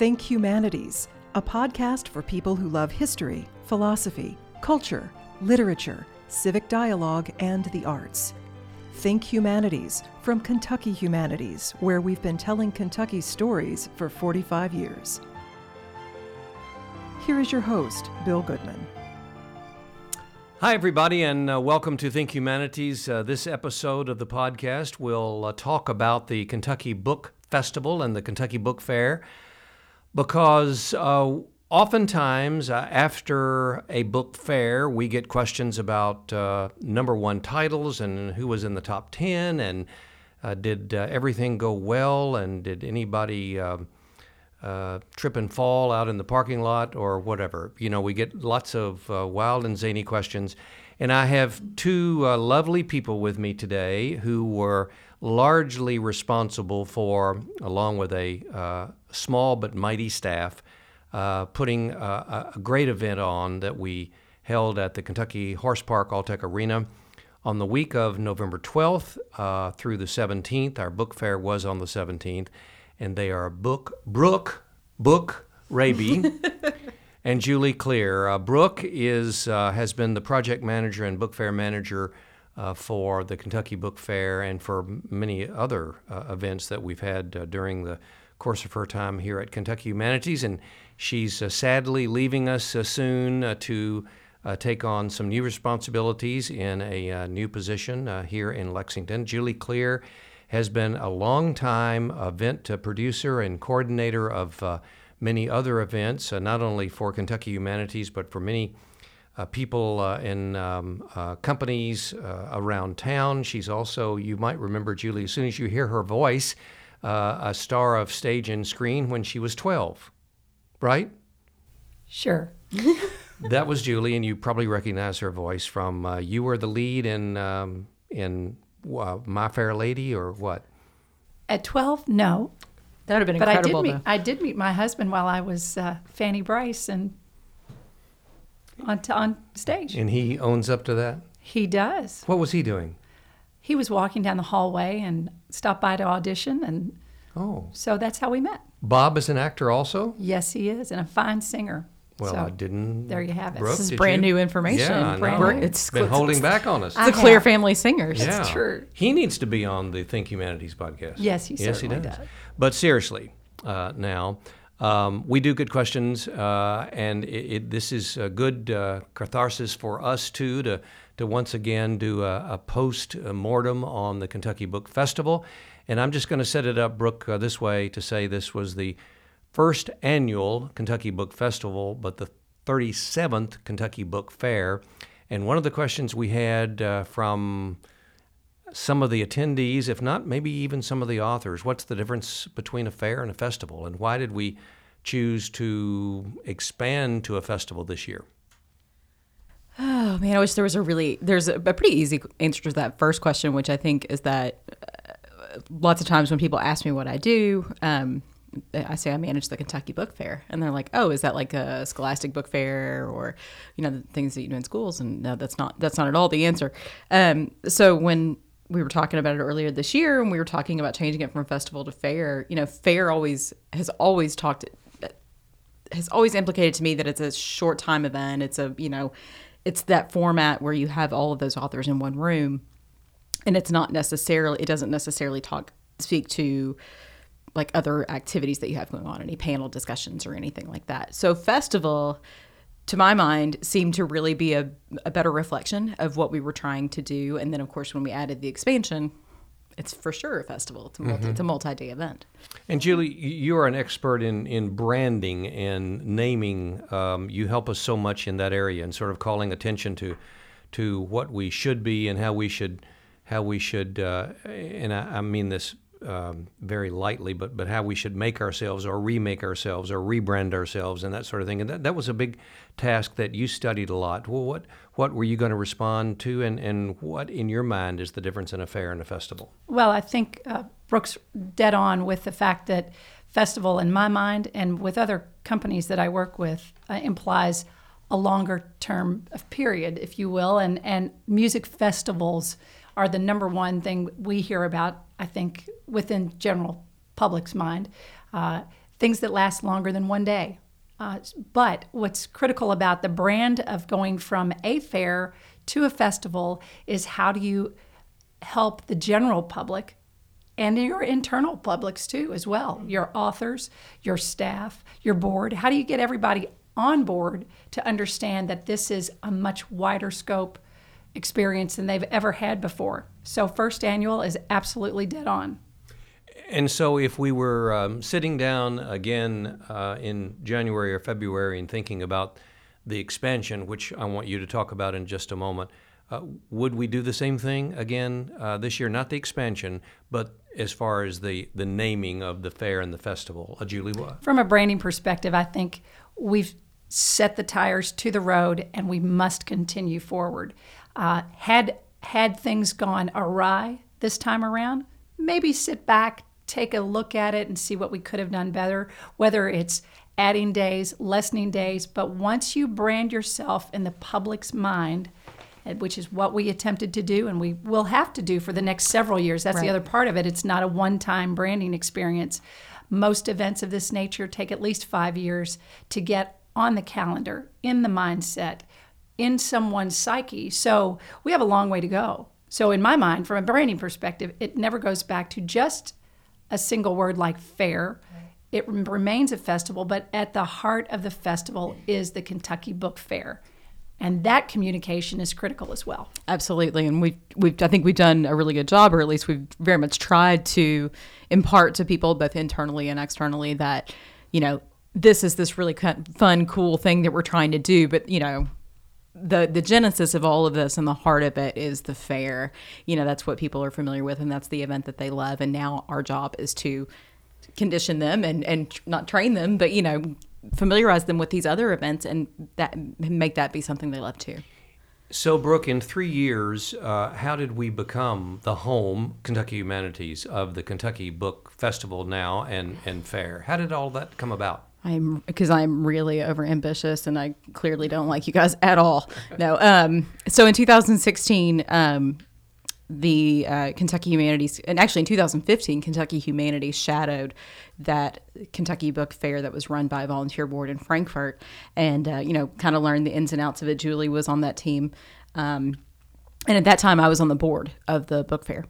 Think Humanities, a podcast for people who love history, philosophy, culture, literature, civic dialogue, and the arts. Think Humanities from Kentucky Humanities, where we've been telling Kentucky stories for 45 years. Here is your host, Bill Goodman. Hi, everybody, and uh, welcome to Think Humanities. Uh, this episode of the podcast will uh, talk about the Kentucky Book Festival and the Kentucky Book Fair because uh, oftentimes uh, after a book fair, we get questions about uh, number one titles and who was in the top 10 and did everything go well and did anybody uh, trip and fall out in the parking lot or whatever. You know, we get lots of uh, wild and zany questions. And I have two uh, lovely people with me today who were largely responsible for, along with a uh, small but mighty staff, uh, putting a great event on that we held at the Kentucky Horse Park Alltech Arena on the week of November 12th uh, through the 17th. Our book fair was on the 17th and they are Book Brooke Book Raby and Julie Klier. Uh, Brooke is uh, has been the project manager and book fair manager uh, for the Kentucky Book Fair and for many other uh, events that we've had uh, during the course of her time here at Kentucky Humanities, and she's uh, sadly leaving us soon to. take on some new responsibilities in a new position here in Lexington. Julie Klier has been a long time event producer and coordinator of uh, many other events, uh, not only for Kentucky Humanities, but for many uh, people uh, in um, uh, companies uh, around town. She's also, you might remember Julie, as soon as you hear her voice, a star of stage and screen when she was 12, right? Sure. that was Julie, and you probably recognize her voice from you were the lead in um, in uh, My Fair Lady or what? At 12, no. That would have been but incredible. But I did meet I did meet my husband while I was uh, Fanny Brice and on t- on stage. And he owns up to that. He does. What was he doing? He was walking down the hallway and stopped by to audition, and oh, so that's how we met. Bob is an actor also. Yes, he is, and a fine singer. Well, so, I didn't. There you have it. Brooke, this is brand you? new information. Yeah, I brand know. new. It's been holding back on us. The Klier Family Singers. Yeah. It's true. He needs to be on the Think Humanities podcast. Yes, he yes, certainly he does. does. But seriously, uh, now um, we do good questions, uh, and it, it, this is a good uh, catharsis for us too to to once again do a, a post mortem on the Kentucky Book Festival. And I'm just going to set it up, Brooke, uh, this way to say this was the first annual Kentucky Book Festival, but the 37th Kentucky Book Fair. And one of the questions we had uh, from some of the attendees, if not maybe even some of the authors, what's the difference between a fair and a festival? And why did we choose to expand to a festival this year? Oh man, I wish there was a really there's a, a pretty easy answer to that first question, which I think is that uh, lots of times when people ask me what I do, um, I say I manage the Kentucky Book Fair, and they're like, "Oh, is that like a Scholastic Book Fair, or you know the things that you do in schools?" And no, that's not that's not at all the answer. Um, so when we were talking about it earlier this year, and we were talking about changing it from festival to fair, you know, fair always has always talked has always implicated to me that it's a short time event. It's a you know, it's that format where you have all of those authors in one room, and it's not necessarily it doesn't necessarily talk speak to like other activities that you have going on, any panel discussions or anything like that. So festival, to my mind, seemed to really be a, a better reflection of what we were trying to do. And then, of course, when we added the expansion, it's for sure a festival. It's a, multi, mm-hmm. it's a multi-day event. And Julie, you are an expert in, in branding and naming. Um, you help us so much in that area and sort of calling attention to to what we should be and how we should how we should. Uh, and I, I mean this um, very lightly, but but how we should make ourselves or remake ourselves or rebrand ourselves and that sort of thing. And that, that was a big task that you studied a lot. Well, what what were you going to respond to, and, and what in your mind is the difference in a fair and a festival? Well, I think uh, Brooks dead on with the fact that festival, in my mind, and with other companies that I work with, uh, implies a longer term period, if you will, and and music festivals are the number one thing we hear about, I think, within general public's mind. Uh, things that last longer than one day. Uh, but what's critical about the brand of going from a fair to a festival is how do you help the general public and your internal publics too as well your authors your staff your board how do you get everybody on board to understand that this is a much wider scope experience than they've ever had before so first annual is absolutely dead on And so, if we were um, sitting down again uh, in January or February and thinking about the expansion, which I want you to talk about in just a moment, uh, would we do the same thing again uh, this year? Not the expansion, but as far as the, the naming of the fair and the festival. Uh, Julie, what? from a branding perspective, I think we've set the tires to the road and we must continue forward. Uh, had had things gone awry this time around, maybe sit back, take a look at it, and see what we could have done better. Whether it's adding days, lessening days, but once you brand yourself in the public's mind, which is what we attempted to do and we will have to do for the next several years. That's the other part of it. It's not a one time branding experience. Most events of this nature take at least five years to get on the calendar, in the mindset, in someone's psyche. So we have a long way to go. So, in my mind, from a branding perspective, it never goes back to just a single word like fair. It remains a festival, but at the heart of the festival is the Kentucky Book Fair. And that communication is critical as well. Absolutely, and we've we've I think we've done a really good job, or at least we've very much tried to impart to people both internally and externally that you know this is this really fun, cool thing that we're trying to do, but you know. The, the genesis of all of this and the heart of it is the fair. You know, that's what people are familiar with and that's the event that they love. And now our job is to condition them and, and not train them, but, you know, familiarize them with these other events and that make that be something they love too. So, Brooke, in three years, uh, how did we become the home, Kentucky Humanities, of the Kentucky Book Festival now and, and Fair? How did all that come about? I'm because I'm really over ambitious and I clearly don't like you guys at all. No. Um, so in 2016, um, the uh, Kentucky Humanities, and actually in 2015, Kentucky Humanities shadowed that Kentucky Book Fair that was run by a volunteer board in Frankfort, and uh, you know, kind of learned the ins and outs of it. Julie was on that team, um, and at that time, I was on the board of the book fair.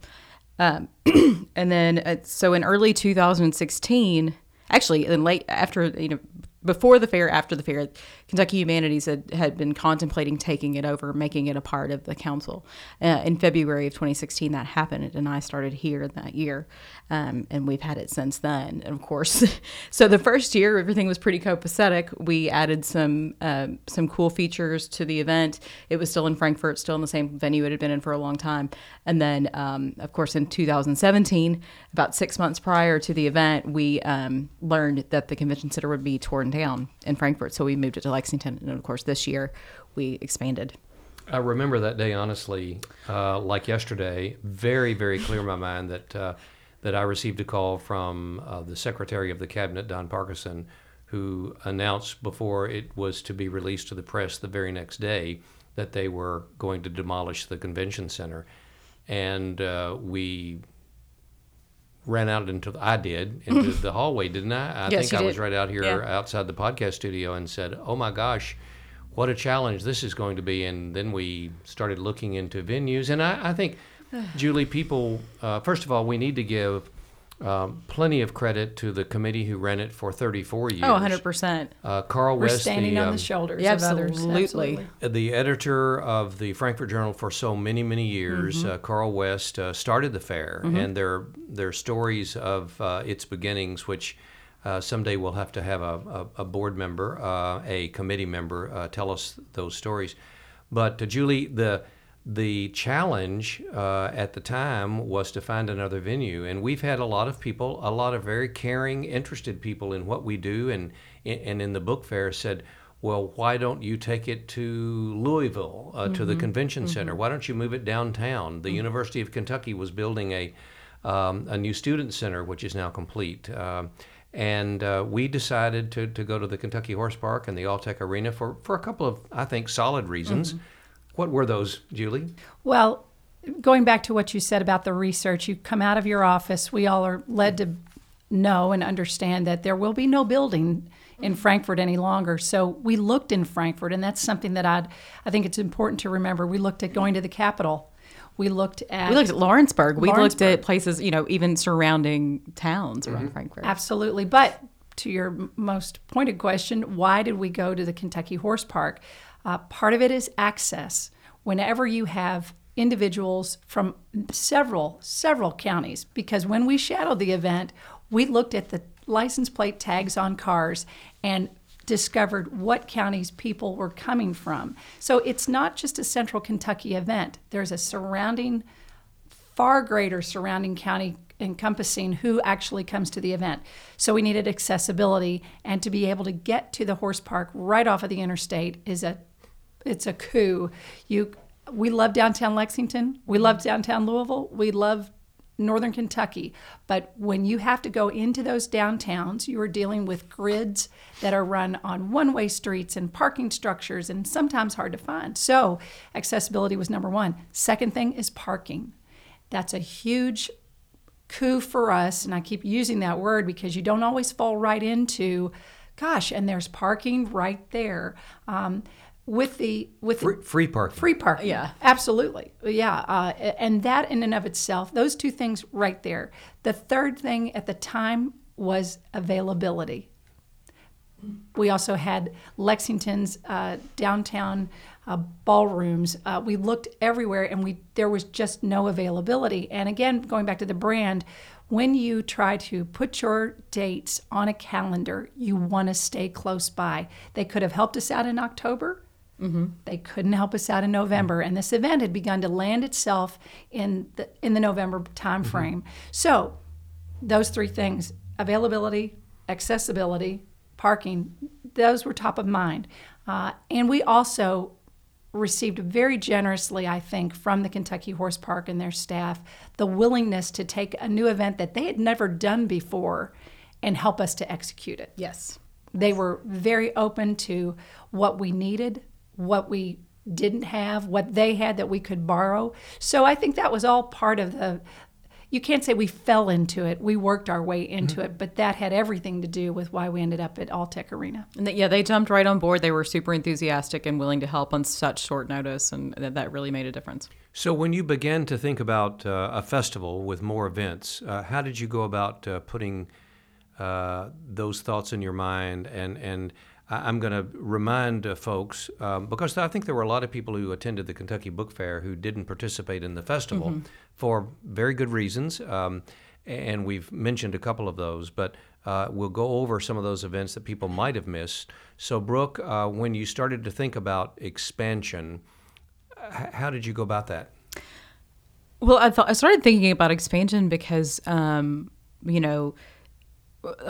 Um, and then, uh, so in early 2016, actually, in late after you know, before the fair, after the fair, Kentucky Humanities had, had been contemplating taking it over, making it a part of the council. Uh, in February of 2016, that happened, and I started here that year, um, and we've had it since then. And of course, so the first year, everything was pretty copacetic. We added some um, some cool features to the event. It was still in Frankfort, still in the same venue it had been in for a long time. And then, um, of course, in 2017, about six months prior to the event, we um, learned that the convention center would be torn down in Frankfort. So we moved it to Lexington. And of course, this year we expanded. I remember that day honestly, uh, like yesterday. Very, very clear in my mind that uh, that I received a call from uh, the Secretary of the Cabinet, Don Parkinson, who announced before it was to be released to the press the very next day that they were going to demolish the convention center, and uh, we ran out into I did into the hallway, didn't I? I Yes, think I did. was right out here Yeah. outside the podcast studio and said, "Oh my gosh, what a challenge this is going to be!" And then we started looking into venues, and I, I think, Julie, people uh, first of all, we need to give um, plenty of credit to the committee who ran it for 34 years. Oh, 100%. Uh, Carl We're West, standing the, on um, the shoulders yeah, of others. absolutely. the editor of the Frankfort Journal for so many many years, uh, Carl West, uh, started the fair, and their their stories of uh, its beginnings, which uh, someday we'll have to have a, a, a board member, uh, a committee member, uh, tell us those stories. But uh, Julie, the the challenge uh, at the time was to find another venue, and we've had a lot of people, a lot of very caring, interested people in what we do, and and in the book fair said, well, why don't you take it to Louisville, uh, to the convention center? Why don't you move it downtown? The University of Kentucky was building a um, a new student center, which is now complete. Um and uh, we decided to, to go to the Kentucky Horse Park and the Alltech Arena for, for a couple of, I think, solid reasons. What were those, Julie? Well, going back to what you said about the research, you come out of your office, we all are led to know and understand that there will be no building in Frankfort any longer. So we looked in Frankfort, and that's something that I'd, I think it's important to remember. We looked at going to the capital. We looked at We looked at Lawrenceburg. We looked at places, you know, even surrounding towns around mm-hmm. Frankfort. Absolutely. But to your most pointed question, why did we go to the Kentucky Horse Park? Uh, part of it is access. Whenever you have individuals from several, several counties, because when we shadowed the event, we looked at the license plate tags on cars and discovered what counties people were coming from. So it's not just a central Kentucky event, there's a surrounding far greater surrounding county encompassing who actually comes to the event. So we needed accessibility and to be able to get to the horse park right off of the interstate is a it's a coup. You we love downtown Lexington, we love downtown Louisville, we love northern Kentucky, but when you have to go into those downtowns, you are dealing with grids that are run on one-way streets and parking structures and sometimes hard to find. So, accessibility was number 1. Second thing is parking. That's a huge coup for us and i keep using that word because you don't always fall right into gosh and there's parking right there um, with the with Free, the free parking. free parking Yeah. absolutely yeah uh, and that in and of itself those two things right there the third thing at the time was availability we also had Lexington's uh, downtown uh, ballrooms. Uh, we looked everywhere, and we there was just no availability. And again, going back to the brand, when you try to put your dates on a calendar, you want to stay close by. They could have helped us out in October. Mm-hmm. They couldn't help us out in November, mm-hmm. and this event had begun to land itself in the in the November timeframe. Mm-hmm. So those three things availability, accessibility, parking those were top of mind. Uh, and we also received very generously, I think, from the Kentucky Horse Park and their staff the willingness to take a new event that they had never done before and help us to execute it. yes. They were very open to what we needed, what we didn't have, what they had that we could borrow. So I think that was all part of the. You can't say we fell into it. We worked our way into it, but that had everything to do with why we ended up at Alltech Arena. And that, yeah, they jumped right on board. They were super enthusiastic and willing to help on such short notice, and that, that really made a difference. So, when you began to think about uh, a festival with more events, uh, how did you go about uh, putting uh, those thoughts in your mind? And and I- I'm going to remind uh, folks um, because I think there were a lot of people who attended the Kentucky Book Fair who didn't participate in the festival for very good reasons. Um, and we've mentioned a couple of those, but uh, we'll go over some of those events that people might have missed. So, Brooke, uh, when you started to think about expansion, h- how did you go about that? Well, I thought I started thinking about expansion because, um, you know,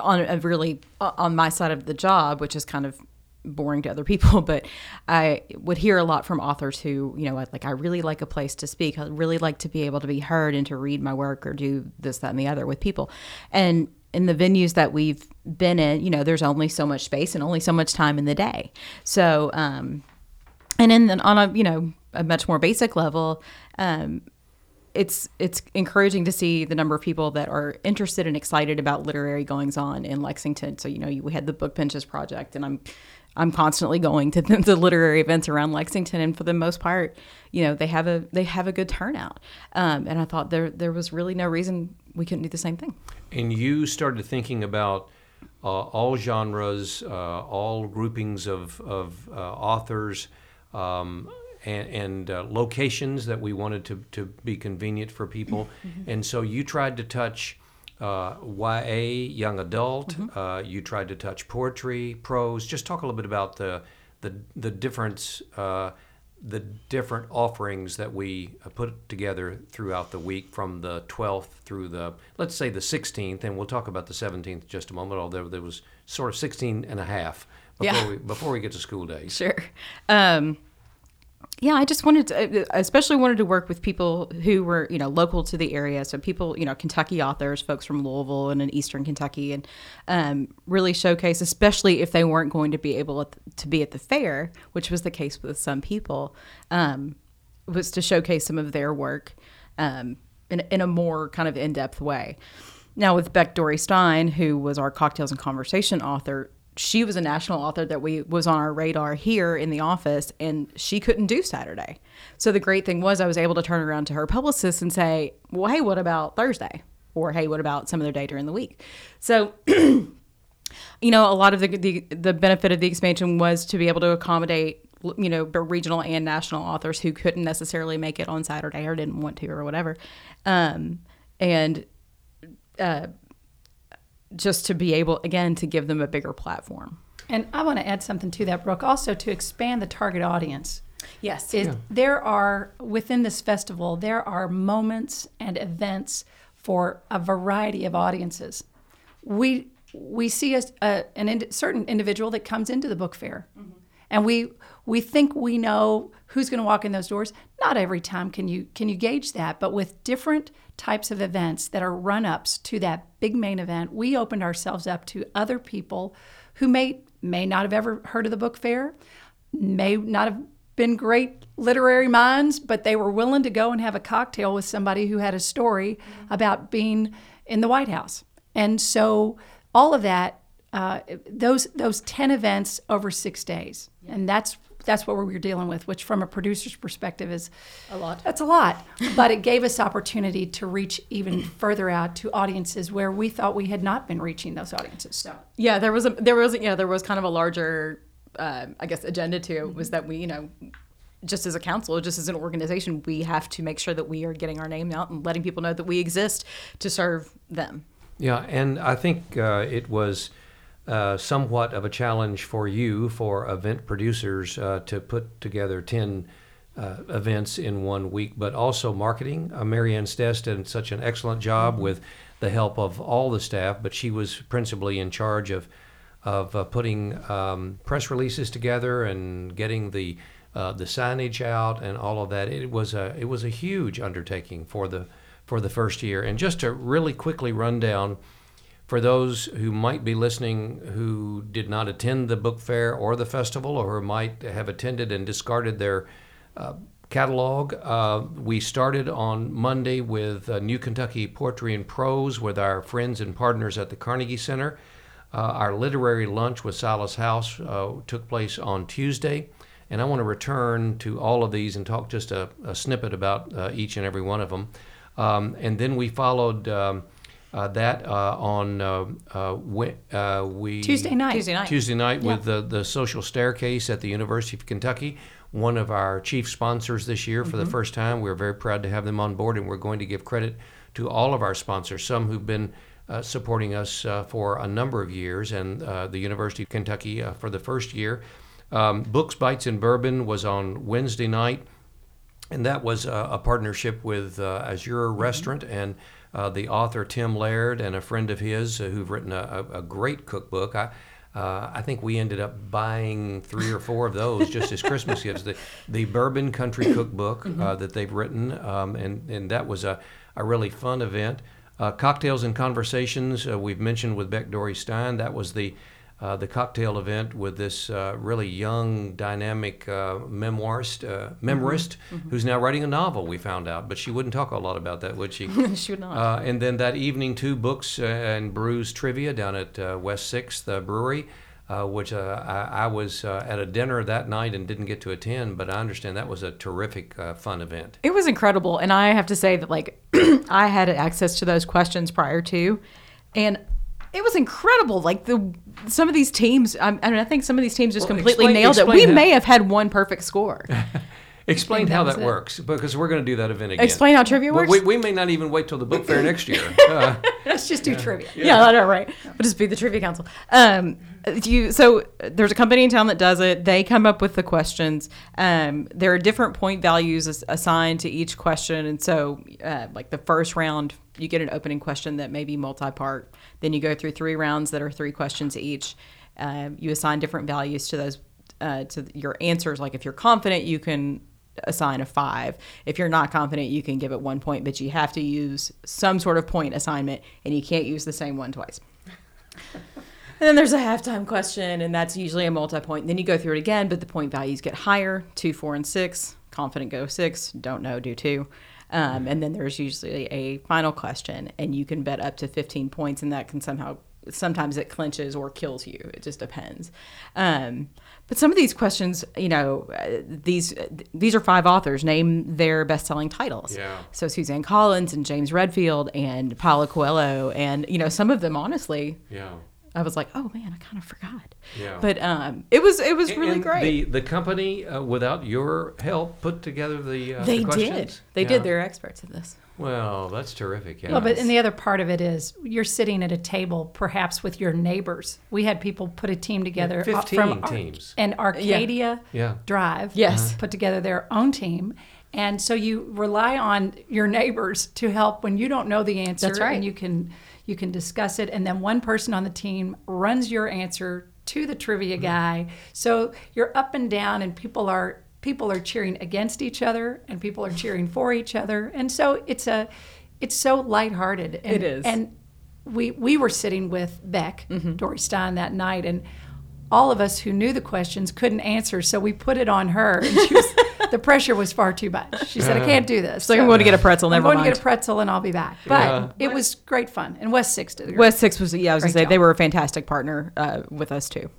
on a really on my side of the job, which is kind of boring to other people, but I would hear a lot from authors who, you know, like I really like a place to speak. I really like to be able to be heard and to read my work or do this, that, and the other with people. And in the venues that we've been in, you know, there's only so much space and only so much time in the day. So, um, and then on a you know a much more basic level, um, it's it's encouraging to see the number of people that are interested and excited about literary goings on in Lexington. So you know we had the Book Benches project, and I'm I'm constantly going to the, literary events around Lexington, and for the most part, you know they have a they have a good turnout. Um, and I thought there there was really no reason we couldn't do the same thing. And you started thinking about uh, all genres, uh, all groupings of, of uh, authors, um, and, and uh, locations that we wanted to, to be convenient for people. And so you tried to touch uh, YA, young adult. Uh, you tried to touch poetry, prose. Just talk a little bit about the the the difference. Uh, the different offerings that we uh, put together throughout the week from the 12th through the let's say the 16th and we'll talk about the 17th in just a moment although there was sort of 16 and a half before Yeah. we before we get to school days Sure. Um, yeah, I just wanted to, I especially wanted to work with people who were, you know, local to the area. So people, you know, Kentucky authors, folks from Louisville and in Eastern Kentucky, and um, really showcase, especially if they weren't going to be able to be at the fair, which was the case with some people, um, was to showcase some of their work um, in, in a more kind of in depth way. Now with Beck Dorey-Stein, who was our cocktails and conversation author, she was a national author that we was on our radar here in the office and she couldn't do Saturday. So the great thing was I was able to turn around to her publicist and say, "Well, hey, what about Thursday?" or "Hey, what about some other day during the week?" So you know, a lot of the, the the benefit of the expansion was to be able to accommodate you know regional and national authors who couldn't necessarily make it on Saturday or didn't want to or whatever, um, and uh, just to be able again to give them a bigger platform. And I want to add something to that, Brooke, also to expand the target audience. Yes, is there are within this festival there are moments and events for a variety of audiences. We we see a, a an ind- certain individual that comes into the book fair, mm-hmm. and we we think we know who's going to walk in those doors. Not every time can you can you gauge that, but with different types of events that are run ups to that big main event, we opened ourselves up to other people who may may not have ever heard of the book fair, may not have been great literary minds, but they were willing to go and have a cocktail with somebody who had a story mm-hmm. about being in the White House. And so all of that, uh, those those ten events over six days, yeah. and that's that's what we were dealing with, which from a producer's perspective is a lot. That's a lot, but it gave us opportunity to reach even further out to audiences where we thought we had not been reaching those audiences. So yeah, there was a there was yeah there was kind of a larger uh, I guess agenda to it mm-hmm. was that we you know just as a council, just as an organization, we have to make sure that we are getting our name out and letting people know that we exist to serve them. Yeah, and I think uh, it was uh, somewhat of a challenge for you, for event producers, uh, to put together 10 uh, events in one week, but also marketing. Uh, Marianne Stess did such an excellent job mm-hmm. with the help of all the staff, but she was principally in charge of, of uh, putting um, press releases together and getting the uh, the signage out and all of that. It was a it was a huge undertaking for the for the first year. And just to really quickly run down for those who might be listening who did not attend the book fair or the festival or who might have attended and discarded their uh, catalog, uh, we started on Monday with uh, New Kentucky Poetry and Prose with our friends and partners at the Carnegie Center. Uh, our literary lunch with Silas House uh, took place on Tuesday. And I want to return to all of these and talk just a, a snippet about uh, each and every one of them. Um, and then we followed um, uh, that uh, on uh, uh, we, uh, we, Tuesday night. Tuesday night. Tuesday night yeah. with the, the social staircase at the University of Kentucky. One of our chief sponsors this year for mm-hmm. the first time. We're very proud to have them on board, and we're going to give credit to all of our sponsors, some who've been uh, supporting us for a number of years, and the University of Kentucky for the first year. Um, Books, Bites, and Bourbon was on Wednesday night and that was a, a partnership with uh, Azur mm-hmm. Restaurant and uh, the author Tim Laird and a friend of his uh, who've written a, a, great cookbook. I, uh, I think we ended up buying three or four of those just as Christmas gifts. The, the Bourbon Country Cookbook mm-hmm. Uh, that they've written, um, and, and that was a, a really fun event. Uh, cocktails and Conversations, we've mentioned with Beck Dorey-Stein. That was the uh, the cocktail event with this uh, really young, dynamic uh, memoirist, uh, memoirist mm-hmm. mm-hmm. who's now writing a novel. We found out, but she wouldn't talk a lot about that, would she? she would not. Uh, and then that evening, two books and brews trivia down at West Sixth Brewery. which I, I, was at a dinner that night and didn't get to attend, but I understand that was a terrific, fun event. It was incredible, and I have to say that like I had access to those questions prior to, and it was incredible. Like the some of these teams, I, mean, I think some of these teams just well, completely explain, nailed explain it. We may have had one perfect score. explain how that, that works because we're going to do that event again. Explain how trivia works. We, we may not even wait till the book fair next year. Uh, Let's just do yeah. trivia. Yeah, yeah I know, right? We'll just be the trivia council. Um, you so there's a company in town that does it. They come up with the questions. Um, there are different point values assigned to each question, and so uh, like the first round, you get an opening question that may be multi-part then you go through three rounds that are three questions each. Uh, you assign different values to those uh, to your answers. Like if you're confident, you can assign a five. If you're not confident, you can give it one point, but you have to use some sort of point assignment, and you can't use the same one twice. And then there's a halftime question, and that's usually a multi point. Then you go through it again, but the point values get higher two, four, and six. Confident go six, don't know, do two. Um, and then there's usually a final question, and you can bet up to 15 points, and that can somehow sometimes it clinches or kills you. It just depends. Um, but some of these questions, you know, uh, these these are five authors. Name their best-selling titles. Yeah. So Suzanne Collins and James Redfield and Paulo Coelho, and you know, some of them, honestly, Yeah. I was like, oh man, I kind of forgot. Yeah. But um, it was it was really And great. The the company, uh, without your help, put together the uh, they the did. They Yeah. did. They're experts at this. Well, that's terrific. Yeah. Well, but and the other part of it is you're sitting at a table, perhaps with your neighbors. We had people put a team together uh, 15 from Ar- teams. and Arcadia Yeah. Drive. Yes. put together their own team, and so you rely on your neighbors to help when you don't know the answer. That's right. And you can you can discuss it, and then one person on the team runs your answer to the trivia Mm-hmm. guy. So you're up and down, and people are people are cheering against each other, and people are cheering for each other, and so it's a it's so lighthearted. And, It is. and we we were sitting with Beck Mm-hmm. Dorey-Stein that night, and all of us who knew the questions couldn't answer, so we put it on her. And she was, the pressure was far too much. She said, "I can't do this." So I'm going to get a pretzel. Never mind. I'm going mind. to get a pretzel, and I'll be back. But Yeah. it was great fun, and West Six did. a West Six was yeah. I was gonna Great say they were a fantastic partner uh, with us too.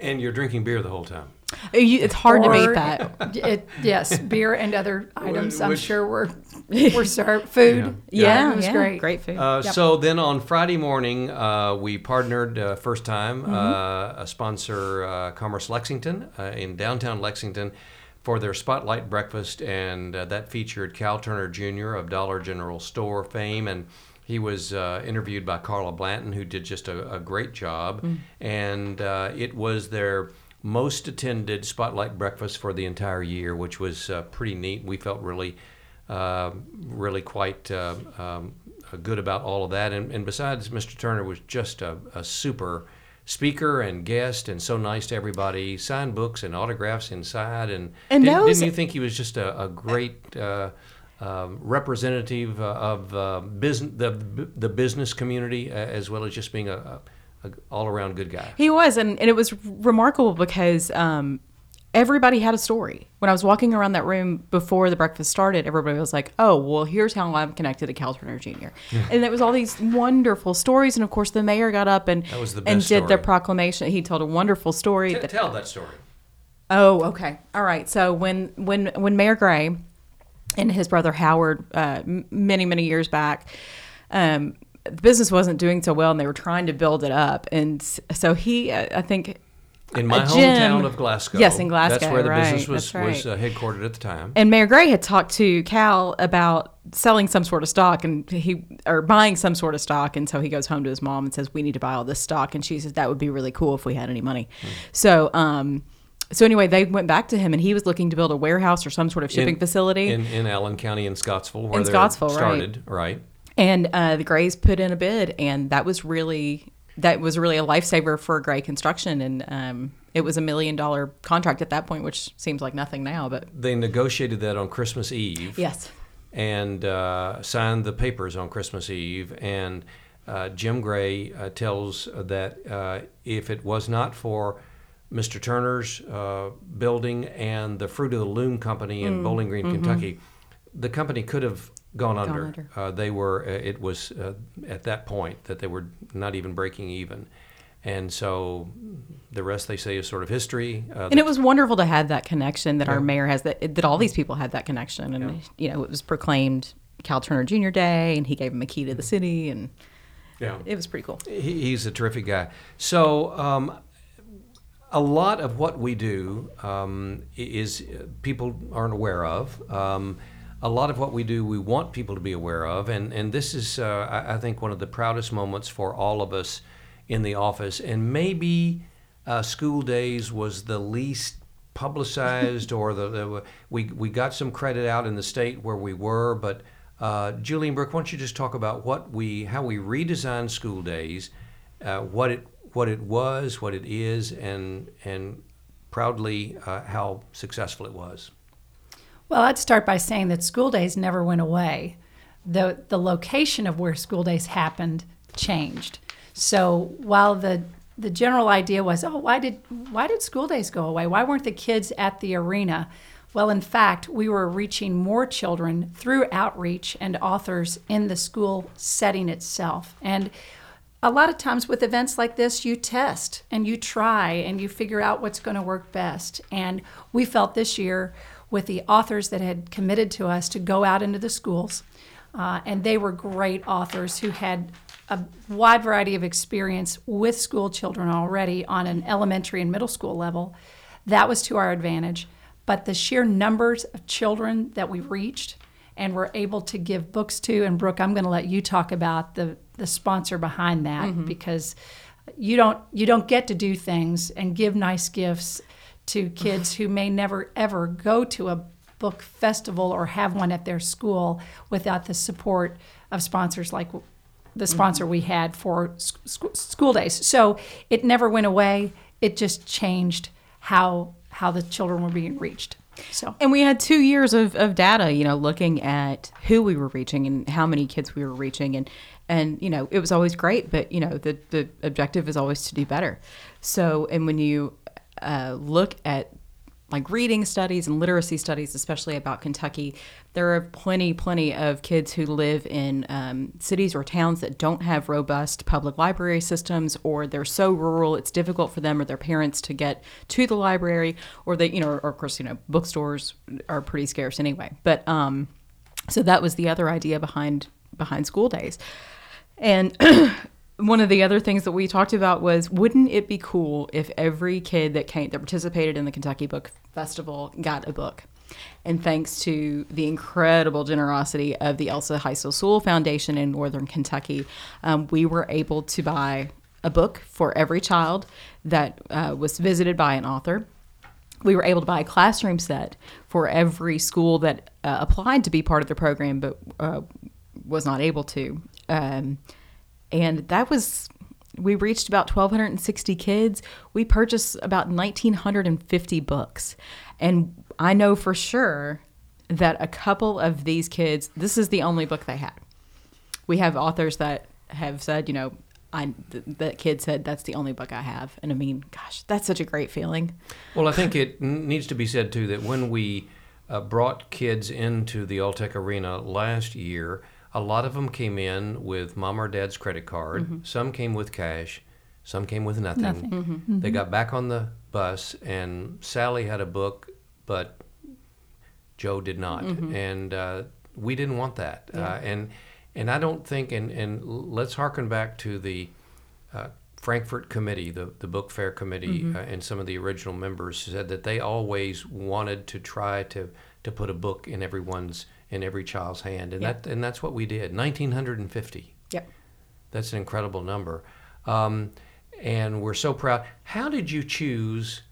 and you're drinking beer the whole time. Uh, It's hard to beat that. It, yes, beer and other items. I'm sure were were served. Food. Yeah, it was yeah, great. Great food. Uh, Yep. So then on Friday morning, uh, we partnered uh, first time Mm-hmm. uh, a sponsor uh, Commerce Lexington uh, in downtown Lexington for their spotlight breakfast, and uh, that featured Cal Turner Jr. of Dollar General Store fame, and he was uh, interviewed by Carla Blanton, who did just a, a great job, Mm. and uh, it was their most attended spotlight breakfast for the entire year, which was uh, pretty neat. We felt really uh, really quite uh, um, good about all of that. And, and besides, Mr. Turner was just a, a super speaker and guest, and so nice to everybody. Signed books and autographs inside, and, And didn't, didn't you think he was just a, a great uh, um, representative uh, of uh, business, the the business community, uh, as well as just being a, a, a all around good guy. He was, and, and it was remarkable because um, everybody had a story. When I was walking around that room before the breakfast started, everybody was like, "Oh, well, here's how I'm connected to Cal Turner Jr." and it was all these wonderful stories. And of course, the mayor got up and the and did the proclamation. He told a wonderful story. T- that- tell that story. Oh, okay. All right. So when when when Mayor Gray and his brother Howard, uh, many many years back, um, the business wasn't doing so well, and they were trying to build it up, and so he, uh, I think. In my hometown of Glasgow. Yes, in Glasgow. That's where the right, business was, that's was uh, headquartered at the time. And Mayor Gray had talked to Cal about selling some sort of stock and he or buying some sort of stock and so he goes home to his mom and says we need to buy all this stock and she says that would be really cool if we had any money. Hmm. So um so anyway they went back to him and he was looking to build a warehouse or some sort of shipping in, facility in, in Allen County in Scottsville, where In they Scottsville, right. started. Right. and uh the Grays put in a bid and that was really that was really a lifesaver for Gray Construction and um it was a million dollar contract at that point which seems like nothing now but They negotiated that on Christmas Eve. yes. and uh, signed the papers on Christmas Eve. And uh, Jim Gray uh, tells that uh, if it was not for Mr. Turner's uh, building and the Fruit of the Loom Company in Bowling Green, Kentucky, the company could have gone under. under. Uh, they were. Uh, it was uh, at that point that they were not even breaking even. And so the rest they say is sort of history. Uh, And it was wonderful to have that connection that our mayor has that that all these people had that connection and you know it was proclaimed Cal Turner Jr. Day and he gave him a key to the city and yeah. it was pretty cool. He, he's a terrific guy. So, um, a lot of what we do um, is uh, people aren't aware of. Um, a lot of what we do, we want people to be aware of, and and this is, uh, I, think, one of the proudest moments for all of us in the office. And maybe uh, school days was the least publicized, or the, the we we got some credit out in the state where we were, but. Uh, Julian Brooke, why don't you just talk about what we, how we redesigned school days, uh, what it, what it was, what it is, and and proudly uh, how successful it was. Well, I'd start by saying that school days never went away. The the location of where school days happened changed. So while the the general idea was, oh, why did why did school days go away? Why weren't the kids at the arena? Well, in fact, we were reaching more children through outreach and authors in the school setting itself. And a lot of times with events like this, you test and you try and you figure out what's going to work best. And we felt this year with the authors that had committed to us to go out into the schools, uh, and they were great authors who had a wide variety of experience with school children already on an elementary and middle school level. That was to our advantage. But the sheer numbers of children that we reached and were able to give books to, and Brooke, I'm going to let you talk about the, the sponsor behind that mm-hmm. because you don't you don't get to do things and give nice gifts to kids who may never ever go to a book festival or have one at their school without the support of sponsors like the sponsor mm-hmm. we had for sc- school days. So it never went away. It just changed how how the children were being reached. So and we had two years of, of data, you know, looking at who we were reaching and how many kids we were reaching and and you know it was always great, but you know the the objective is always to do better. So and when you uh, look at like reading studies and literacy studies, especially about Kentucky, there are plenty, plenty of kids who live in um, cities or towns that don't have robust public library systems, or they're so rural it's difficult for them or their parents to get to the library, or they, you know, or of course, you know, bookstores are pretty scarce anyway. But um, so that was the other idea behind behind school days, and one of the other things that we talked about was wouldn't it be cool if every kid that came that participated in the Kentucky Book Festival got a book? And thanks to the incredible generosity of the Elsa Heisel Sule Foundation in Northern Kentucky, um, we were able to buy a book for every child that uh, was visited by an author. We were able to buy a classroom set for every school that uh, applied to be part of the program but uh, was not able to. Um, and that was we reached about 1260 kids. We purchased about 1950 books. And i know for sure that a couple of these kids this is the only book they had. We have authors that have said you know I, that kid said that's the only book I have, and I mean, gosh, that's such a great feeling. Well, I think it needs to be said too that when we uh, brought kids into the Alltech Arena last year, a lot of them came in with mom or dad's credit card. Mm-hmm. Some came with cash. Some came with nothing. nothing. Mm-hmm. Mm-hmm. They got back on the bus, and Sally had a book, but Joe did not. Mm-hmm. And uh, we didn't want that. Yeah. Uh, and and I don't think, and, and let's harken back to the uh, Frankfort Committee, the, the book fair committee, mm-hmm. uh, and some of the original members said that they always wanted to try to, to put a book in everyone's in every child's hand, and yep. that and that's what we did. Nineteen hundred and fifty. Yep. That's an incredible number, um, and we're so proud. How did you choose?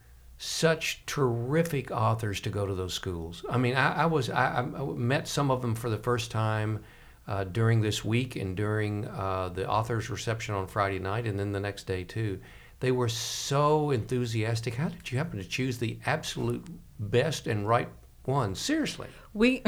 Such terrific authors to go to those schools. I mean, I, I was I, I, met some of them for the first time uh, during this week and during uh, the authors reception on Friday night, and then the next day too. They were so enthusiastic. How did you happen to choose the absolute best and right one? Seriously. We,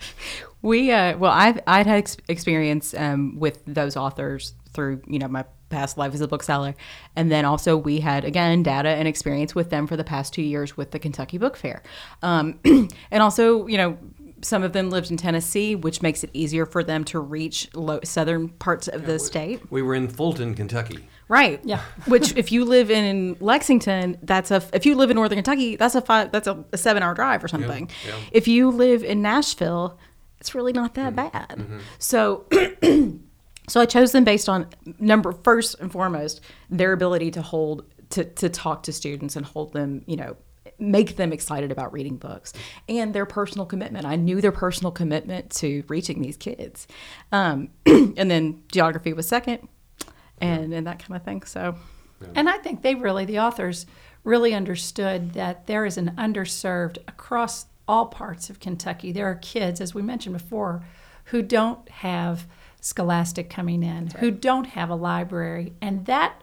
we, uh, well, I've, I'd had ex- experience um, with those authors through, you know, my past life as a bookseller. And then also we had, again, data and experience with them for the past two years with the Kentucky Book Fair. Um, and also, you know, some of them lived in Tennessee, which makes it easier for them to reach low, southern parts of yeah, the we, state. We were in Fulton, Kentucky. Right. Yeah. Which, if you live in Lexington, that's a. If you live in Northern Kentucky, that's a five. That's a, a seven-hour drive or something. Yeah, yeah. If you live in Nashville, it's really not that mm-hmm. bad. Mm-hmm. So. so I chose them based on number first and foremost their ability to hold to to talk to students and hold them, you know, make them excited about reading books and their personal commitment. I knew their personal commitment to reaching these kids. Um, and then geography was second and and that kind of thing. So, and I think they really the authors really understood that there is an underserved across all parts of Kentucky. There are kids, as we mentioned before, who don't have Scholastic coming in, right. who don't have a library, and that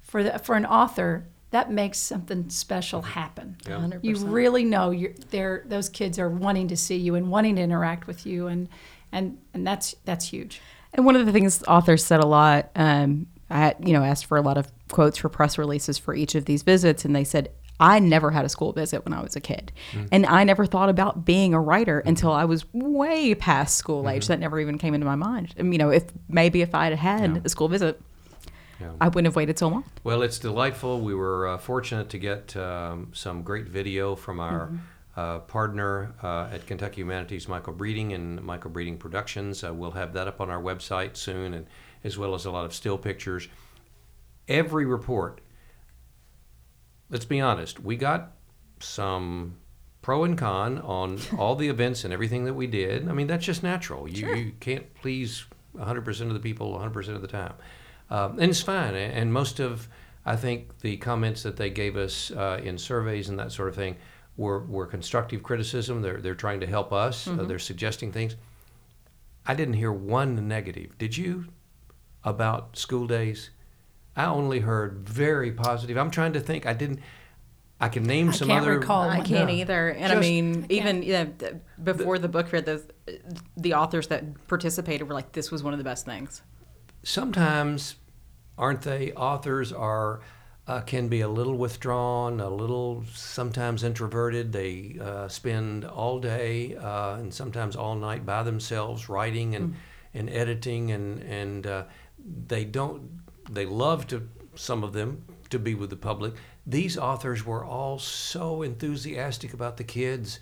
for the, for an author that makes something special happen. Yeah. You really know you're there. Those kids are wanting to see you and wanting to interact with you, and and and that's that's huge. And one of the things authors said a lot um, I, you know, asked for a lot of quotes for press releases for each of these visits, and they said, I never had a school visit when I was a kid. Mm. And I never thought about being a writer until I was way past school age. That never even came into my mind. You know, if maybe if I had had Mm-hmm. Yeah. a school visit, Yeah. I wouldn't have waited so long. Well, it's delightful. We were uh, fortunate to get um, some great video from our uh, partner uh, at Kentucky Humanities, Michael Breeding and Michael Breeding Productions. Uh, we'll have that up on our website soon, and as well as a lot of still pictures. Every report. Let's be honest. We got some pro and con on all the events and everything that we did. I mean, that's just natural. You, you can't please 100% of the people 100% of the time. Um, and it's fine. And most of, I think, the comments that they gave us uh, in surveys and that sort of thing were, were constructive criticism. They're, they're trying to help us, uh, they're suggesting things. I didn't hear one negative. Did you about school days? I only heard very positive. I'm trying to think. I didn't. I can name I some can't other. recall. I can't Yeah. either. And I Just- mean, even yeah, th- before the book fair, the the authors that participated were like, "This was one of the best things." sometimes aren't they authors are uh, can be a little withdrawn a little sometimes introverted they uh, spend all day uh, and sometimes all night by themselves writing and, and editing and and uh, they don't they love to some of them to be with the public these authors were all so enthusiastic about the kids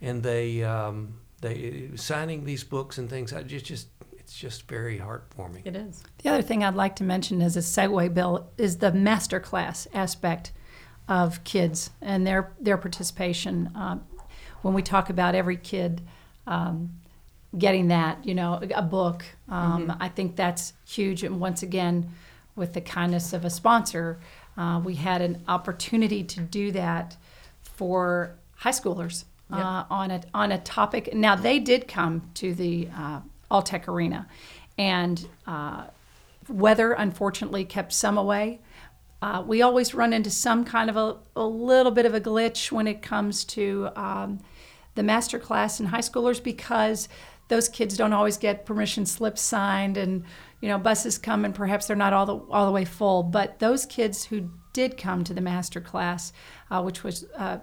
and they um, they signing these books and things I just just it's just very heartwarming It is. The other thing I'd like to mention as a segue, Bill, is the master class aspect of kids and their their participation. Um, when we talk about every kid um, getting that, you know, a book, um, I think that's huge. And once again, with the kindness of a sponsor, uh, we had an opportunity to do that for high schoolers uh, on a on a topic. Now they did come to the uh, Alltech Arena, and uh, weather unfortunately kept some away. Uh, we always run into some kind of a, a little bit of a glitch when it comes to um, the master class in high schoolers because those kids don't always get permission slips signed and you know buses come and perhaps they're not all the all the way full but those kids who did come to the master class uh, which was uh,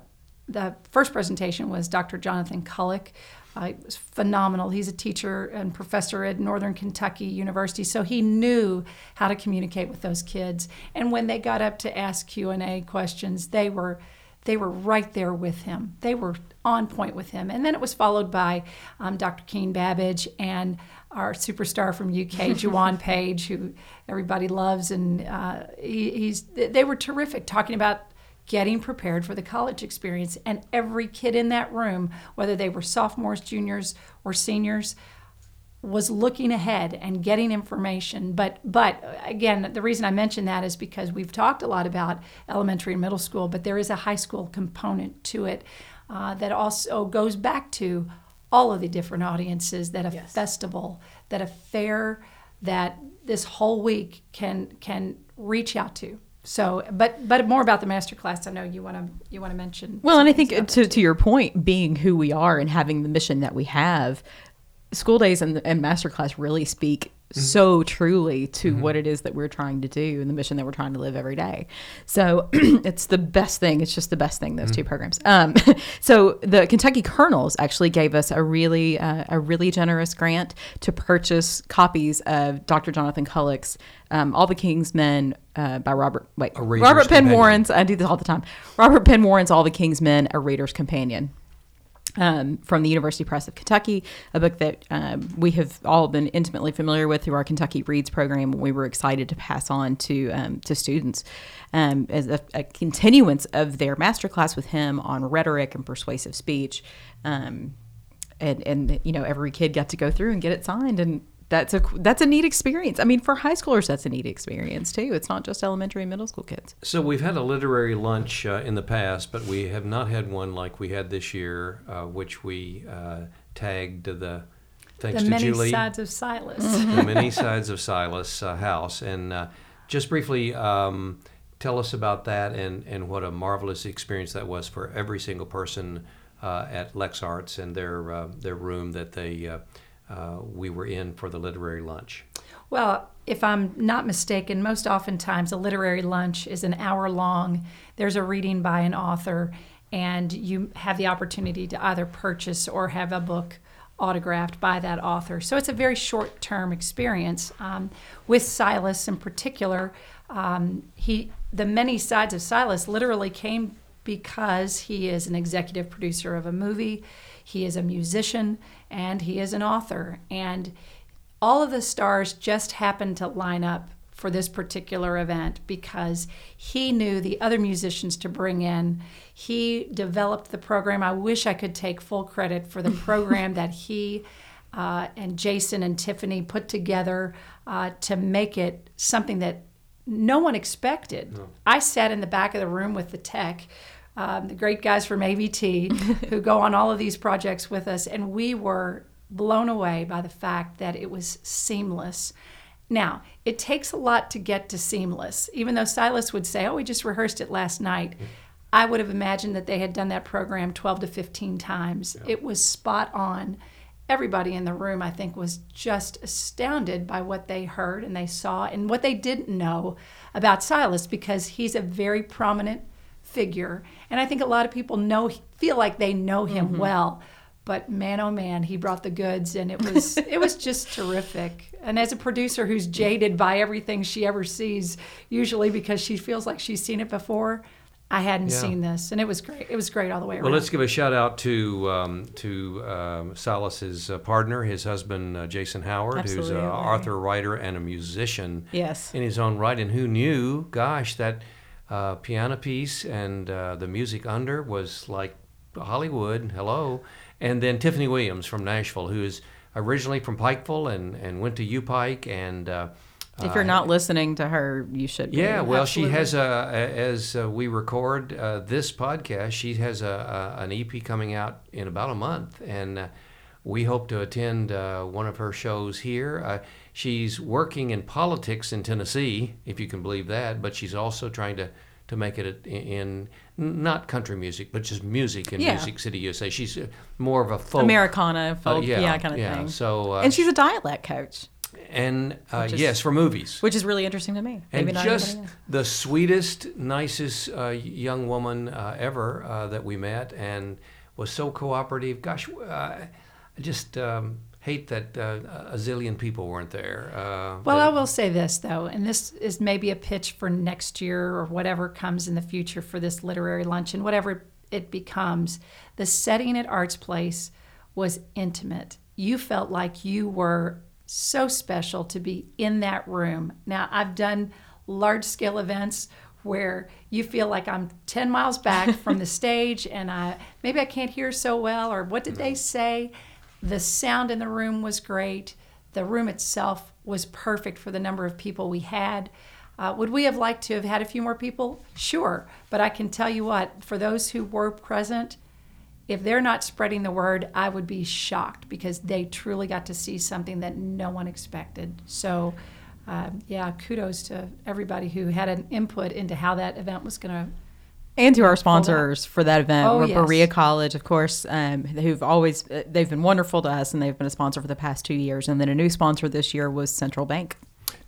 the first presentation was Dr. Jonathan Cullick. Uh, he was phenomenal. He's a teacher and professor at Northern Kentucky University, so he knew how to communicate with those kids. And when they got up to ask Q and A questions, they were they were right there with him. They were on point with him. And then it was followed by um, Dr. Keen Babbage and our superstar from UK, Juwan Page, who everybody loves, and uh, he, he's they were terrific talking about getting prepared for the college experience. And every kid in that room, whether they were sophomores, juniors, or seniors, was looking ahead and getting information. But but again, the reason I mention that is because we've talked a lot about elementary and middle school, but there is a high school component to it uh, that also goes back to all of the different audiences that a festival, that a fair, that this whole week can can reach out to. So, but but more about the master class. I know you want to you want to mention. Well, and I think to, to your point, being who we are and having the mission that we have, school days and, and masterclass really speak so truly to what it is that we're trying to do and the mission that we're trying to live every day. So it's the best thing. It's just the best thing. Those two programs. Um, so the Kentucky Colonels actually gave us a really uh, a really generous grant to purchase copies of Dr. Jonathan Cullick's um, All the King's Men uh, by Robert. Wait, Robert Penn Warren's. I do this all the time. Robert Penn Warren's All the King's Men: A Reader's Companion um, from the University Press of Kentucky, a book that um, we have all been intimately familiar with through our Kentucky Reads program. We were excited to pass on to um, to students um, as a, a continuance of their masterclass with him on rhetoric and persuasive speech. Um, and and you know every kid got to go through and get it signed and that's a that's a neat experience. I mean, for high schoolers, that's a neat experience too. It's not just elementary and middle school kids. So we've had a literary lunch uh, in the past, but we have not had one like we had this year, uh, which we uh, tagged the thanks the to many Julie, sides of Silas. the many sides of Silas uh, house, and uh, just briefly um, tell us about that and and what a marvelous experience that was for every single person uh, at Lex Arts and their uh, their room that they. Uh, uh, we were in for the literary lunch. Well, if I'm not mistaken, most oftentimes a literary lunch is an hour long. There's a reading by an author, and you have the opportunity to either purchase or have a book autographed by that author. So it's a very short term experience. Um, with Silas in particular, um, he the many sides of Silas literally came because he is an executive producer of a movie, he is a musician, and he is an author. And all of the stars just happened to line up for this particular event because he knew the other musicians to bring in. He developed the program. I wish I could take full credit for the program that he uh, and Jason and Tiffany put together uh, to make it something that no one expected. No. I sat in the back of the room with the tech. Um, the great guys from AVT who go on all of these projects with us, and we were blown away by the fact that it was seamless. Now, it takes a lot to get to seamless. Even though Silas would say, Oh, we just rehearsed it last night, I would have imagined that they had done that program 12 to 15 times. Yeah. It was spot on. Everybody in the room, I think, was just astounded by what they heard and they saw and what they didn't know about Silas because he's a very prominent figure. And I think a lot of people know, feel like they know him mm-hmm. well but man oh man he brought the goods and it was it was just terrific and as a producer who's jaded by everything she ever sees usually because she feels like she's seen it before I hadn't yeah. seen this, and it was great. It was great all the way around. Well, let's give a shout out to um, to um, Silas's uh, partner, his husband uh, Jason Howard, Absolutely. who's an author, writer, and a musician. Yes. In his own right, and who knew, gosh, that uh, piano piece and uh, the music under was like Hollywood. Hello and then Tiffany Williams from Nashville, who is originally from Pikeville and, and went to U Pike and. Uh, if you're not listening to her, you should. Yeah, well, Absolutely. she has a, as uh, we record uh, this podcast, she has a, a, an EP coming out in about a month, and uh, we hope to attend uh, one of her shows here. Uh, she's working in politics in Tennessee, if you can believe that, but she's also trying to to make it in, not country music, but just music in yeah. Music City, USA. She's uh, more of a folk Americana folk, uh, yeah, yeah, kind of yeah. thing. So, uh, and she's a dialect coach. And uh, is, yes, for movies, which is really interesting to me. Maybe and just the sweetest, nicest uh, young woman uh, ever that we met, and was so cooperative. Gosh, I just. Um, hate that uh, a zillion people weren't there. Uh, well, I will say this though, and this is maybe a pitch for next year or whatever comes in the future for this literary luncheon, whatever it becomes. The setting at Arts Place was intimate. You felt like you were so special to be in that room. Now, I've done large scale events where you feel like I'm 10 miles back from the stage and I maybe I can't hear so well or what did they say? The sound in the room was great. The room itself was perfect for the number of people we had. Uh, would we have liked to have had a few more people? Sure. But I can tell you what, for those who were present, if they're not spreading the word, I would be shocked because they truly got to see something that no one expected. So, uh, yeah, kudos to everybody who had an input into how that event was going to and to our sponsors for that event, oh, yes. Berea College, of course, um, who've always uh, they've been wonderful to us, and they've been a sponsor for the past two years. And then a new sponsor this year was Central Bank.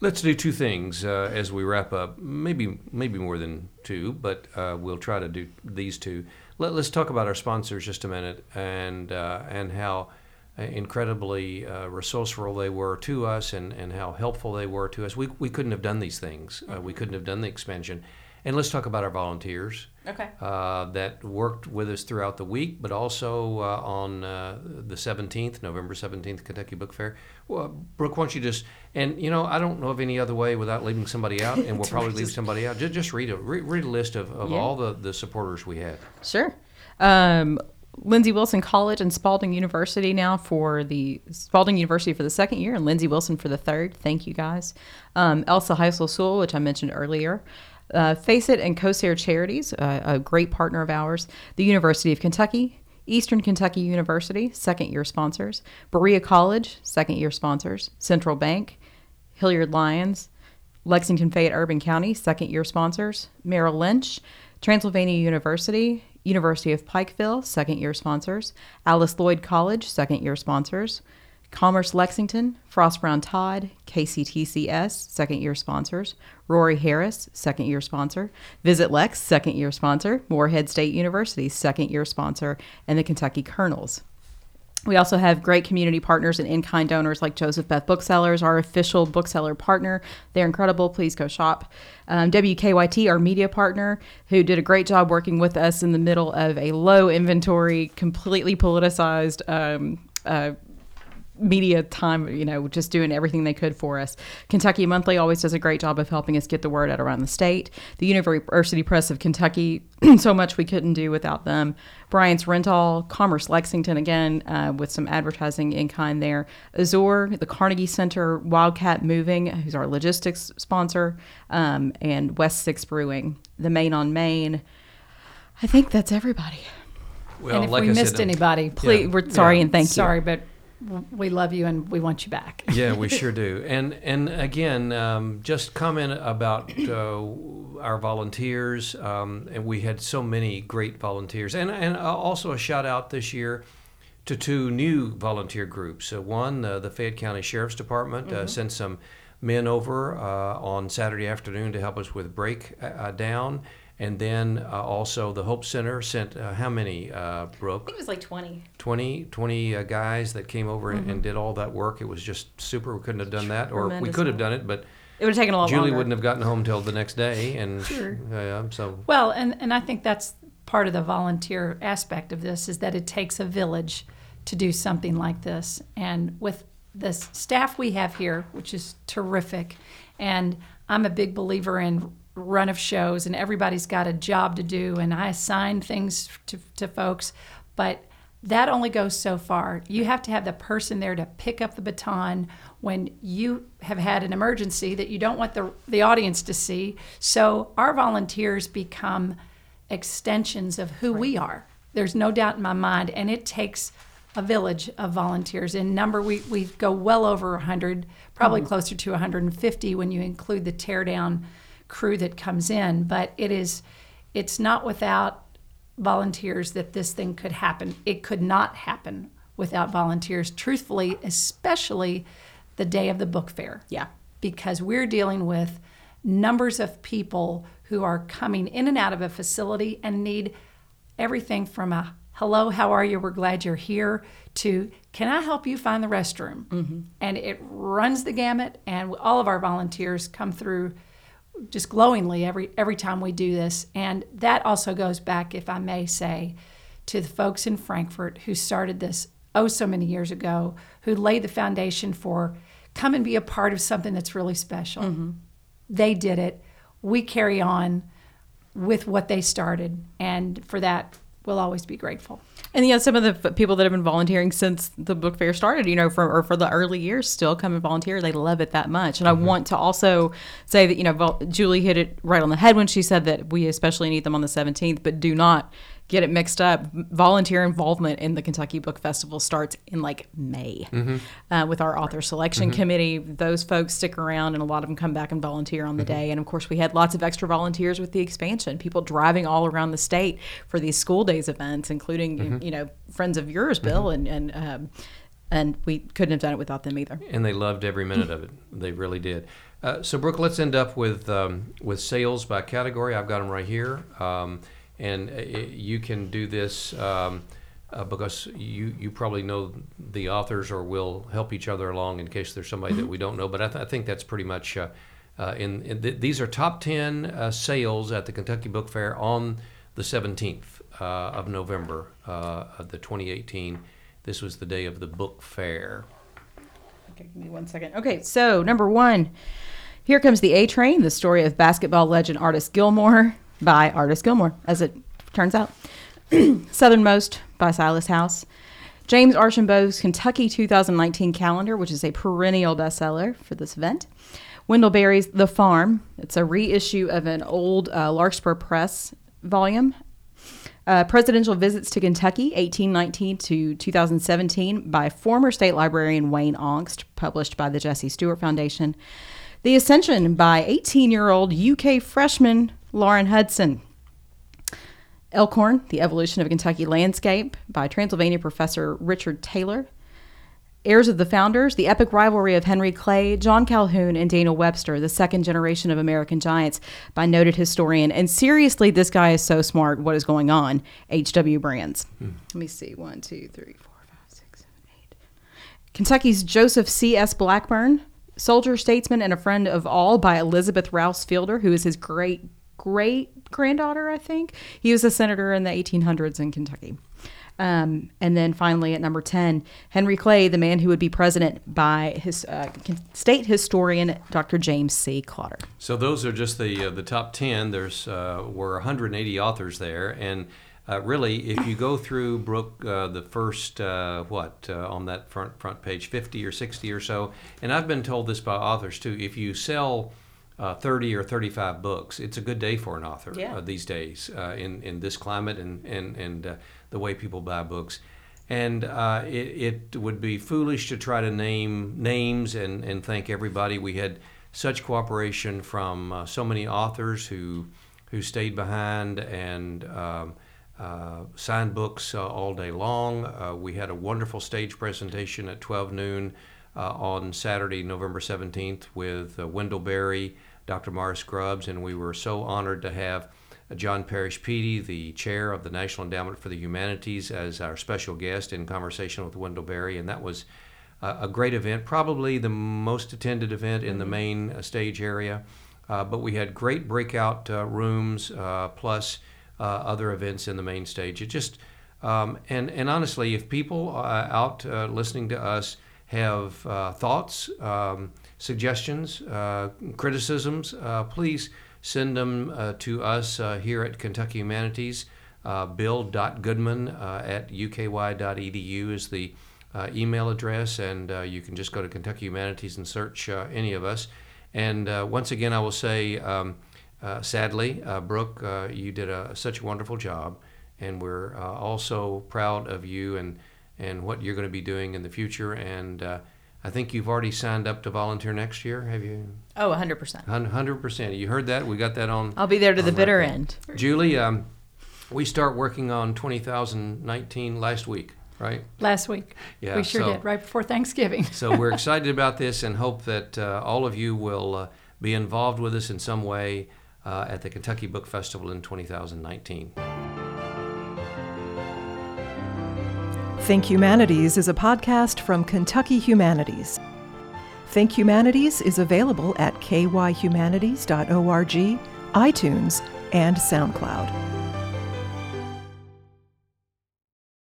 Let's do two things uh, as we wrap up. Maybe maybe more than two, but uh, we'll try to do these two. Let, us talk about our sponsors just a minute and uh, and how incredibly uh, resourceful they were to us and, and how helpful they were to us. We, we couldn't have done these things. Uh, we couldn't have done the expansion. And let's talk about our volunteers. Okay. Uh, that worked with us throughout the week, but also uh, on uh, the 17th, November 17th, Kentucky Book Fair. Well, Brooke, why don't you just, and you know, I don't know of any other way without leaving somebody out, and we'll probably leave somebody out. Just, just read a read, read a list of, of yeah. all the, the supporters we had. Sure. Um, Lindsey Wilson College and Spalding University now for the Spalding University for the second year and Lindsey Wilson for the third. Thank you guys. Um, Elsa Heisel Sule, which I mentioned earlier. Uh, Face It and Kosair Charities, uh, a great partner of ours. The University of Kentucky, Eastern Kentucky University, second year sponsors. Berea College, second year sponsors. Central Bank, Hilliard Lyons, Lexington Fayette Urban County, second year sponsors. Merrill Lynch, Transylvania University, University of Pikeville, second year sponsors. Alice Lloyd College, second year sponsors. Commerce Lexington, Frost Brown Todd, KCTCS, second year sponsors, Rory Harris, second year sponsor, Visit Lex, second year sponsor, Morehead State University, second year sponsor, and the Kentucky Colonels. We also have great community partners and in kind donors like Joseph Beth Booksellers, our official bookseller partner. They're incredible. Please go shop. Um, WKYT, our media partner, who did a great job working with us in the middle of a low inventory, completely politicized um, uh, media time, you know, just doing everything they could for us. Kentucky Monthly always does a great job of helping us get the word out around the state. The University Press of Kentucky, so much we couldn't do without them. Bryant's Rental, Commerce Lexington, again, uh, with some advertising in kind there. Azur, the Carnegie Center, Wildcat Moving, who's our logistics sponsor, um, and West Six Brewing, the Main on Main. I think that's everybody. Well, and if like we I missed said, um, anybody, Please, Yeah. we're sorry Yeah. and thank sorry, but w- we love you and we want you back. yeah, we sure do. And and again, um, just comment about uh, our volunteers. Um, and we had so many great volunteers, and and uh, also a shout out this year to two new volunteer groups. Uh, one, uh, the Fayette County Sheriff's Department uh, sent some men over uh, on Saturday afternoon to help us with break uh, uh, down. And then uh, also the Hope Center sent uh, how many, uh, Brooke? I think it was like 20. 20, 20 uh, guys that came over and- and did all that work. It was just super. We couldn't have done that, or we could have done it, but It would have taken a lot Julie longer. wouldn't have gotten home till the next day. And Sure. so Well, and, and I think that's part of the volunteer aspect of this is that it takes a village to do something like this. And with the staff we have here, which is terrific, and I'm a big believer in run of shows, and everybody's got a job to do, and I assign things to, to folks, but that only goes so far. You have to have the person there to pick up the baton when you have had an emergency that you don't want the, the audience to see. So our volunteers become extensions of who we are. There's no doubt in my mind, and it takes a village of volunteers. In number, we, we go well over 100, probably mm. closer to 150 when you include the teardown crew that comes in. But it is, it's not without volunteers that this thing could happen. It could not happen without volunteers, truthfully, especially the day of the book fair. Yeah. Because we're dealing with numbers of people who are coming in and out of a facility and need everything from a hello, how are you? We're glad you're here to can I help you find the restroom? Mm-hmm. And it runs the gamut, and all of our volunteers come through just glowingly every every time we do this. And that also goes back, if I may say, to the folks in Frankfort who started this oh so many years ago, who laid the foundation for come and be a part of something that's really special. Mm-hmm. They did it. We carry on with what they started, and for that, we'll always be grateful. And yeah, some of the people that have been volunteering since the book fair started, you know, for or for the early years, still come and volunteer. They love it that much. And I mm-hmm. want to also say that you know, Julie hit it right on the head when she said that we especially need them on the 17th, but do not get it mixed up. Volunteer involvement in the Kentucky Book Festival starts in like May uh, with our author selection committee. Those folks stick around, and a lot of them come back and volunteer on the day. And of course, we had lots of extra volunteers with the expansion. People driving all around the state for these school days events, including you know friends of yours, Bill, and and um, and we couldn't have done it without them either. and they loved every minute of it. They really did. Uh, so, Brooke, let's end up with um, with sales by category. I've got them right here, um, and uh, you can do this um, uh, because you you probably know the authors or will help each other along in case there's somebody that we don't know. But I, th- I think that's pretty much. Uh, uh, in, in th- these are top 10 uh, sales at the Kentucky Book Fair on the 17th uh, of November uh, of the 2018. This was the day of the book fair. Okay, give me one second. Okay, so number one, here comes the A Train, the story of basketball legend Artis Gilmore by Artis Gilmore, as it turns out. Southernmost by Silas House. James Archambeault's Kentucky 2019 calendar, which is a perennial bestseller for this event. Wendell Berry's The Farm. It's a reissue of an old uh, Larkspur Press volume. Uh, Presidential Visits to Kentucky, 1819 to 2017, by former state librarian Wayne Onkst, published by the Jesse Stuart Foundation. The Ascension by 18 year old UK freshman Lauren Hudson. Elkhorn, The Evolution of a Kentucky Landscape by Transylvania professor Richard Taylor. heirs of the founders, the epic rivalry of Henry Clay, John Calhoun, and Daniel Webster, the second generation of American giants, by noted historian. And seriously, this guy is so smart. What is going on? H.W. Brands. Hmm. Let me see. One, two, three, four, five, six, seven, eight. Kentucky's Joseph C.S. Blackburn, soldier, statesman, and a friend of all by Elizabeth Rouse Fielder, who is his great great granddaughter, I think. He was a senator in the 1800s in Kentucky. Um, and then finally at number 10, Henry Clay, the man who would be president by his uh, state historian, Dr. James C. Klotter. So those are just the uh, the top 10. There's uh, were 180 authors there, and uh, really, if you go through Brooke, uh, the first uh, what on that front front page, 50 or 60 or so, and I've been told this by authors too. If you sell uh, 30 or 35 books. It's a good day for an author yeah. uh, these days uh, in, in this climate and, and, and uh, the way people buy books. And uh, it, it would be foolish to try to name names and, and thank everybody. We had such cooperation from uh, so many authors who, who stayed behind and um, signed books all day long. we had a wonderful stage presentation at 12 noon uh, on Saturday, November 17th, with uh, Wendell Berry, Dr. Morris Grubbs, and we were so honored to have uh, Jon Parrish Peede, the chair of the National Endowment for the Humanities, as our special guest in conversation with Wendell Berry, and that was uh, a great event, probably the most attended event in the mm-hmm. main uh, stage area. Uh, but we had great breakout rooms plus other events in the main stage. It just um, and and honestly, if people out listening to us have uh, thoughts, um, suggestions, uh, criticisms, uh, please send them uh, to us uh, here at Kentucky Humanities. bill.goodman at uky.edu is the email address, and you can just go to Kentucky Humanities and search any of us. And once again, I will say, um, sadly, Brooke, you did a, such a wonderful job, and we're also proud of you and and what you're going to be doing in the future. And uh, I think you've already signed up to volunteer next year. Have you? Oh, 100%. 100%. You heard that? We got that on. I'll be there to the bitter record. end. Julie, um, we start working on 2019 last week, right? Last week. Yeah. We sure so, did, right before Thanksgiving. so we're excited about this and hope that uh, all of you will uh, be involved with us in some way uh, at the Kentucky Book Festival in 2019. Think Humanities is a podcast from Kentucky Humanities. Think Humanities is available at kyhumanities.org, iTunes, and SoundCloud.